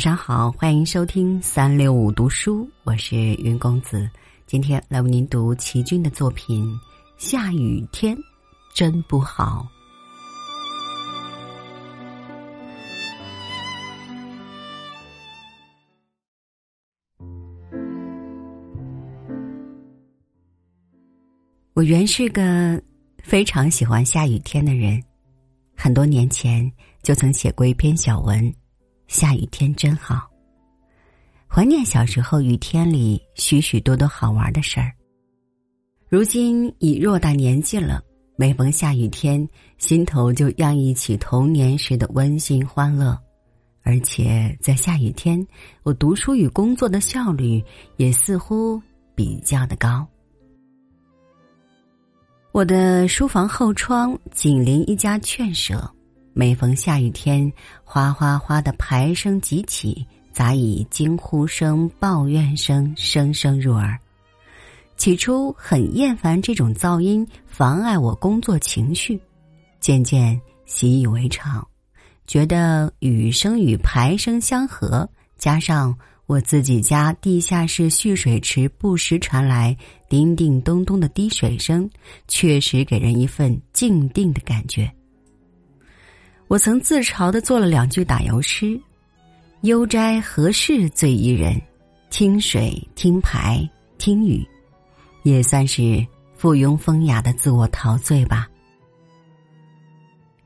晚上好，欢迎收听三六五读书，我是云公子。今天来为您读齐军的作品《下雨天真不好》。我原是个非常喜欢下雨天的人，很多年前就曾写过一篇小文。下雨天真好。怀念小时候雨天里许许多多好玩的事儿。如今已偌大年纪了，每逢下雨天，心头就洋溢起童年时的温馨欢乐。而且在下雨天，我读书与工作的效率也似乎比较的高。我的书房后窗紧邻一家劝舍。每逢下雨天，哗哗哗的排声即起，杂以惊呼声、抱怨声声声入耳。起初很厌烦这种噪音，妨碍我工作情绪，渐渐习以为常，觉得雨声与排声相合，加上我自己家地下室蓄水池不时传来叮叮咚咚的滴水声，确实给人一份静定的感觉。我曾自嘲的做了两句打油诗：“悠哉何事最宜人？听水听牌听雨，也算是附庸风雅的自我陶醉吧。”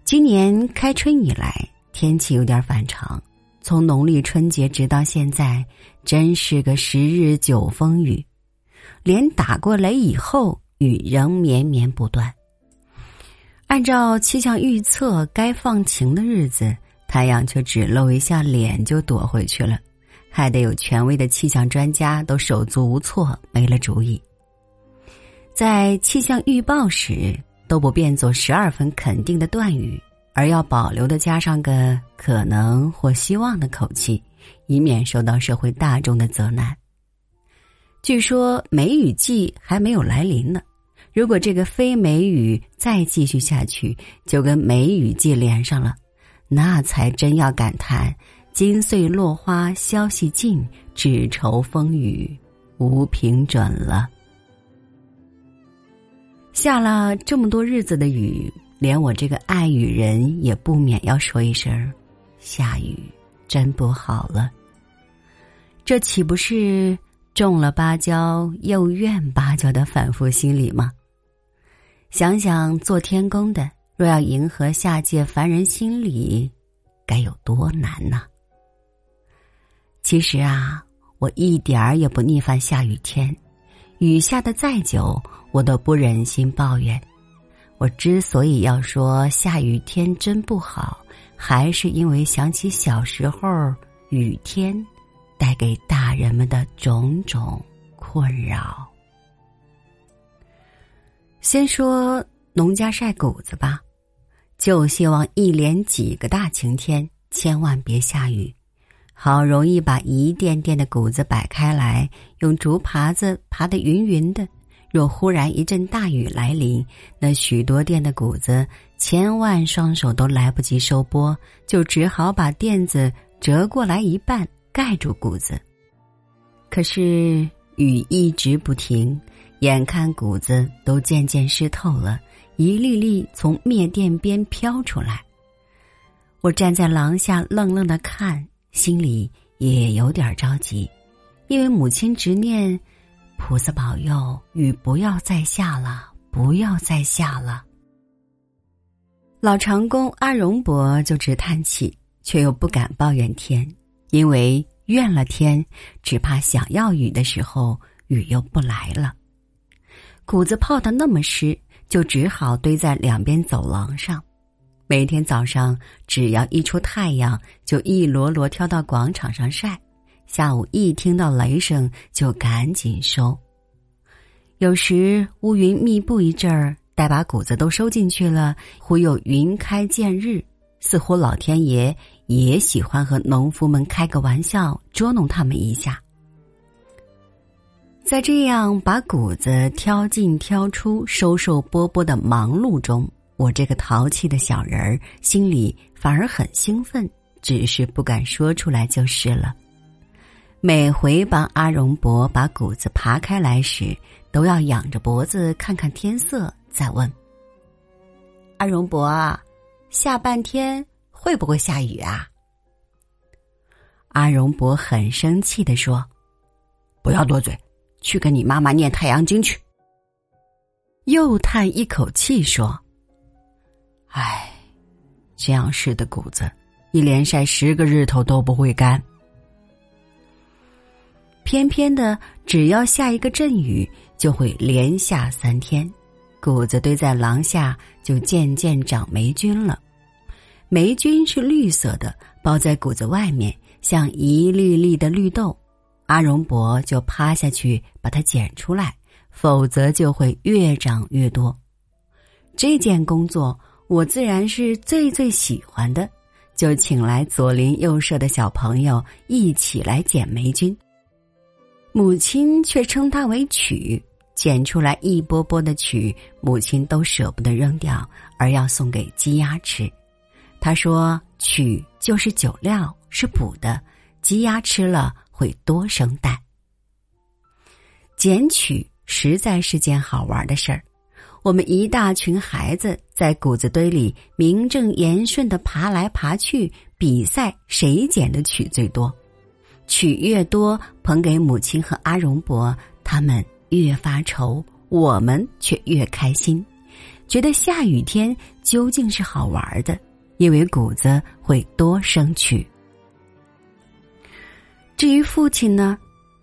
今年开春以来，天气有点反常，从农历春节直到现在，真是个十日九风雨，连打过雷以后，雨仍绵绵不断。按照气象预测，该放晴的日子，太阳却只露一下脸就躲回去了，害得有权威的气象专家都手足无措，没了主意。在气象预报时，都不变作十二分肯定的断语，而要保留的加上个可能或希望的口气，以免受到社会大众的责难。据说梅雨季还没有来临呢。如果这个非梅雨再继续下去，就跟梅雨季连上了，那才真要感叹“金穗落花消息尽，只愁风雨无凭准”了。下了这么多日子的雨，连我这个爱雨人也不免要说一声：“下雨真不好了。”这岂不是种了芭蕉又怨芭蕉的反复心理吗？想想做天宫的，若要迎合下界凡人心理，该有多难呢？其实啊，我一点儿也不逆反下雨天，雨下的再久，我都不忍心抱怨。我之所以要说下雨天真不好，还是因为想起小时候雨天带给大人们的种种困扰。先说农家晒谷子吧，就希望一连几个大晴天，千万别下雨。好容易把一垫垫的谷子摆开来，用竹耙子耙得匀匀的。若忽然一阵大雨来临，那许多垫的谷子，千万双手都来不及收播，就只好把垫子折过来一半，盖住谷子。可是雨一直不停。眼看谷子都渐渐湿透了，一粒粒从灭电边飘出来。我站在廊下愣愣的看，心里也有点着急，因为母亲执念：菩萨保佑雨不要再下了，不要再下了。老长工阿荣伯就直叹气，却又不敢抱怨天，因为怨了天，只怕想要雨的时候，雨又不来了。谷子泡的那么湿，就只好堆在两边走廊上。每天早上，只要一出太阳，就一摞摞挑到广场上晒；下午一听到雷声，就赶紧收。有时乌云密布一阵儿，待把谷子都收进去了，忽又云开见日，似乎老天爷也喜欢和农夫们开个玩笑，捉弄他们一下。在这样把谷子挑进挑出、收收拨拨的忙碌中，我这个淘气的小人儿心里反而很兴奋，只是不敢说出来就是了。每回帮阿荣伯把谷子扒开来时，都要仰着脖子看看天色，再问：“阿荣伯啊，下半天会不会下雨啊？”阿荣伯很生气的说：“不要多嘴，去跟你妈妈念太阳经去。”又叹一口气说：“唉，这样式的谷子，一连晒十个日头都不会干。偏偏的，只要下一个阵雨。”就会连下三天，谷子堆在廊下，就渐渐长霉菌了。霉菌是绿色的，包在谷子外面，像一粒粒的绿豆。阿荣伯就趴下去把它捡出来，否则就会越长越多。这件工作我自然是最最喜欢的，就请来左邻右舍的小朋友一起来捡霉菌。母亲却称它为曲。捡出来一波波的曲，母亲都舍不得扔掉，而要送给鸡鸭吃。他说：“曲就是酒料，是补的，鸡鸭吃了会多生蛋。”捡曲实在是件好玩的事儿。我们一大群孩子在谷子堆里名正言顺的爬来爬去，比赛谁捡的曲最多。曲越多，捧给母亲和阿荣伯他们。越发愁，我们却越开心，觉得下雨天究竟是好玩的，因为谷子会多生曲。至于父亲呢，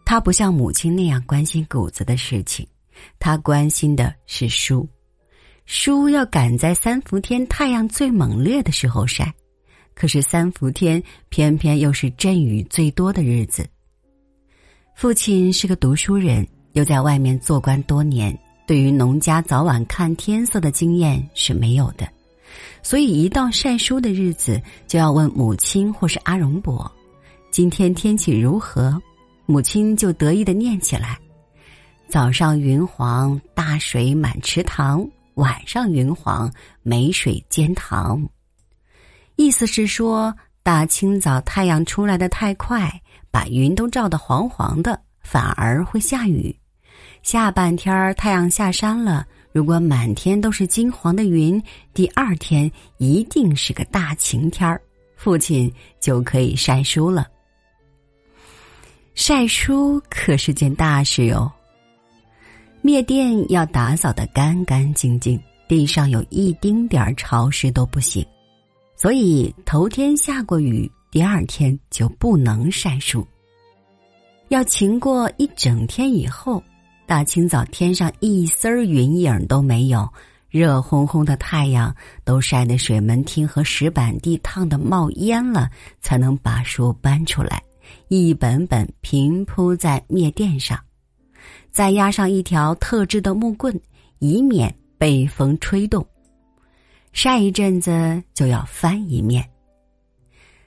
他不像母亲那样关心谷子的事情，他关心的是书。书要赶在三伏天太阳最猛烈的时候晒，可是三伏天偏偏又是阵雨最多的日子。父亲是个读书人。又在外面做官多年，对于农家早晚看天色的经验是没有的，所以一到晒书的日子，就要问母亲或是阿荣伯：“今天天气如何？”母亲就得意的念起来：“早上云黄，大水满池塘；晚上云黄，没水煎塘。”意思是说，大清早太阳出来的太快，把云都照得黄黄的，反而会下雨。下半天儿太阳下山了，如果满天都是金黄的云，第二天一定是个大晴天儿，父亲就可以晒书了。晒书可是件大事哟。灭电要打扫的干干净净，地上有一丁点儿潮湿都不行，所以头天下过雨，第二天就不能晒书。要晴过一整天以后。大清早，天上一丝儿云影都没有，热烘烘的太阳都晒得水门厅和石板地烫得冒烟了，才能把书搬出来，一本本平铺在篾垫上，再压上一条特制的木棍，以免被风吹动。晒一阵子就要翻一面，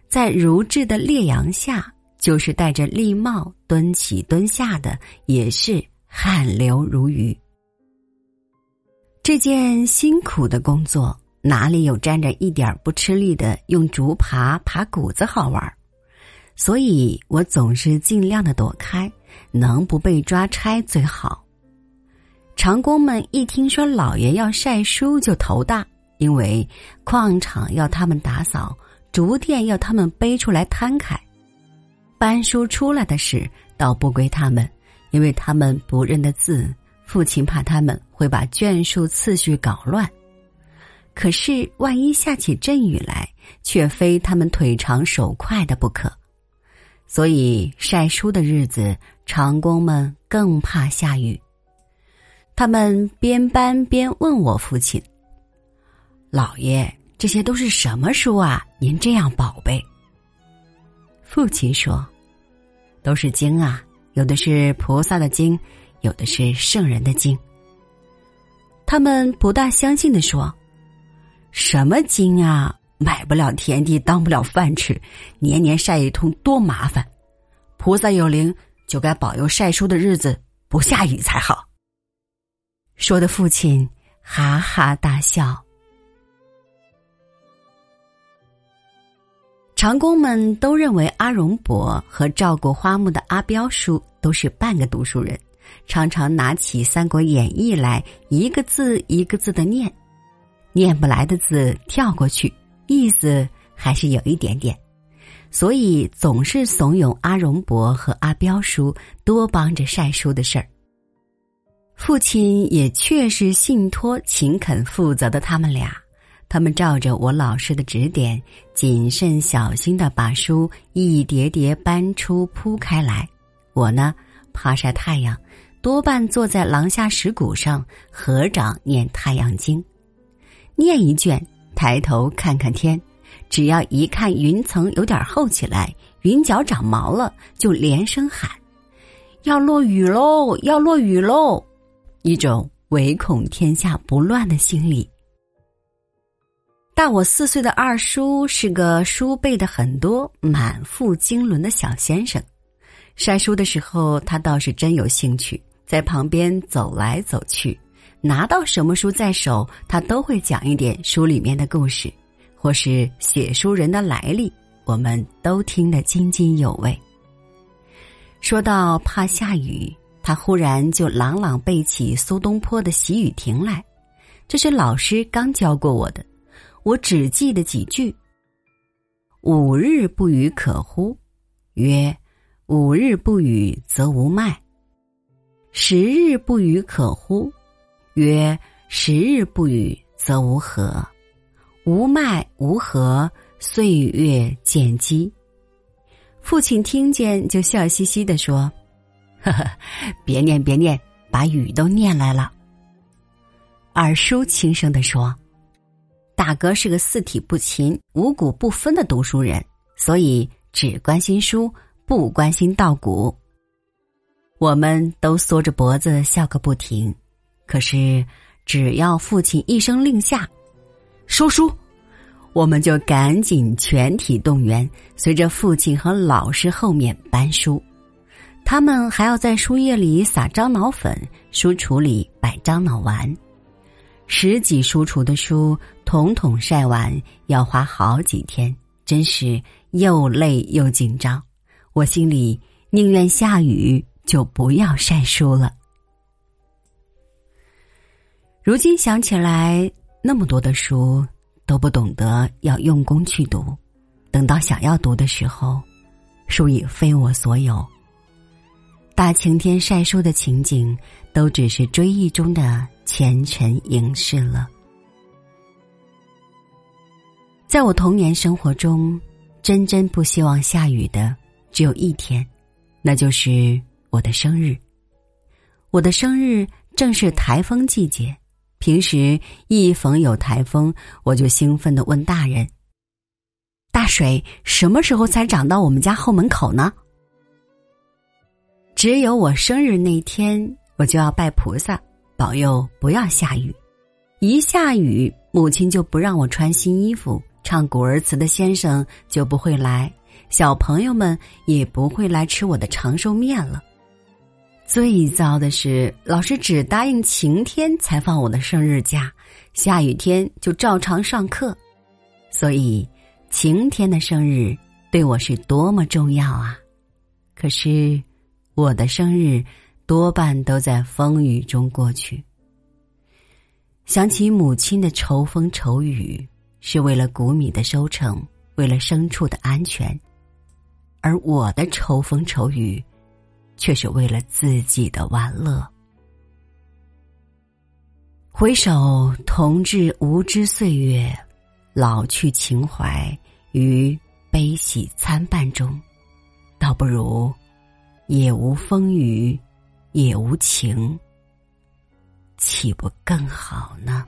在如炙的烈阳下，就是戴着笠帽蹲起蹲下的，也是。汗流如雨，这件辛苦的工作哪里有沾着一点不吃力的用竹耙耙谷子好玩？所以我总是尽量的躲开，能不被抓差最好。长工们一听说老爷要晒书就头大，因为矿场要他们打扫，竹店要他们背出来摊开，搬书出来的事倒不归他们。因为他们不认得字，父亲怕他们会把卷数次序搞乱。可是万一下起阵雨来，却非他们腿长手快的不可。所以晒书的日子，长工们更怕下雨。他们边搬边问我父亲：“老爷，这些都是什么书啊？您这样宝贝。”父亲说：“都是经啊。”有的是菩萨的经，有的是圣人的经。他们不大相信的说：“什么经啊？买不了田地，当不了饭吃，年年晒一通多麻烦。菩萨有灵，就该保佑晒书的日子不下雨才好。”说的父亲哈哈大笑。长工们都认为阿荣伯和照顾花木的阿彪叔都是半个读书人，常常拿起《三国演义》来一个字一个字的念，念不来的字跳过去，意思还是有一点点，所以总是怂恿阿荣伯和阿彪叔多帮着晒书的事儿。父亲也确实信托勤恳负责的他们俩。他们照着我老师的指点，谨慎小心的把书一叠叠搬出铺开来。我呢，怕晒太阳，多半坐在廊下石鼓上合掌念《太阳经》。念一卷，抬头看看天，只要一看云层有点厚起来，云脚长毛了，就连声喊：“要落雨喽！要落雨喽！”一种唯恐天下不乱的心理。大我四岁的二叔是个书背的很多、满腹经纶的小先生。晒书的时候，他倒是真有兴趣，在旁边走来走去。拿到什么书在手，他都会讲一点书里面的故事，或是写书人的来历，我们都听得津津有味。说到怕下雨，他忽然就朗朗背起苏东坡的《喜雨亭》来，这是老师刚教过我的。我只记得几句：“五日不雨可乎？曰：五日不雨则无麦。十日不雨可乎？曰：十日不雨则无禾。无麦无禾，岁月渐积。”父亲听见就笑嘻嘻的说：“呵呵，别念别念，把雨都念来了。”二叔轻声的说。大哥是个四体不勤、五谷不分的读书人，所以只关心书，不关心稻谷。我们都缩着脖子笑个不停。可是，只要父亲一声令下，收书，我们就赶紧全体动员，随着父亲和老师后面搬书。他们还要在书页里撒樟脑粉，书橱里摆樟脑丸。十几书橱的书，统统晒完要花好几天，真是又累又紧张。我心里宁愿下雨，就不要晒书了。如今想起来，那么多的书都不懂得要用功去读，等到想要读的时候，书已非我所有。大晴天晒书的情景，都只是追忆中的。前尘影视了。在我童年生活中，真真不希望下雨的只有一天，那就是我的生日。我的生日正是台风季节，平时一逢有台风，我就兴奋的问大人：“大水什么时候才涨到我们家后门口呢？”只有我生日那天，我就要拜菩萨。保佑不要下雨，一下雨，母亲就不让我穿新衣服，唱古儿词的先生就不会来，小朋友们也不会来吃我的长寿面了。最糟的是，老师只答应晴天才放我的生日假，下雨天就照常上课。所以，晴天的生日对我是多么重要啊！可是，我的生日。多半都在风雨中过去。想起母亲的愁风愁雨，是为了谷米的收成，为了牲畜的安全；而我的愁风愁雨，却是为了自己的玩乐。回首同治无知岁月，老去情怀于悲喜参半中，倒不如也无风雨。也无情，岂不更好呢？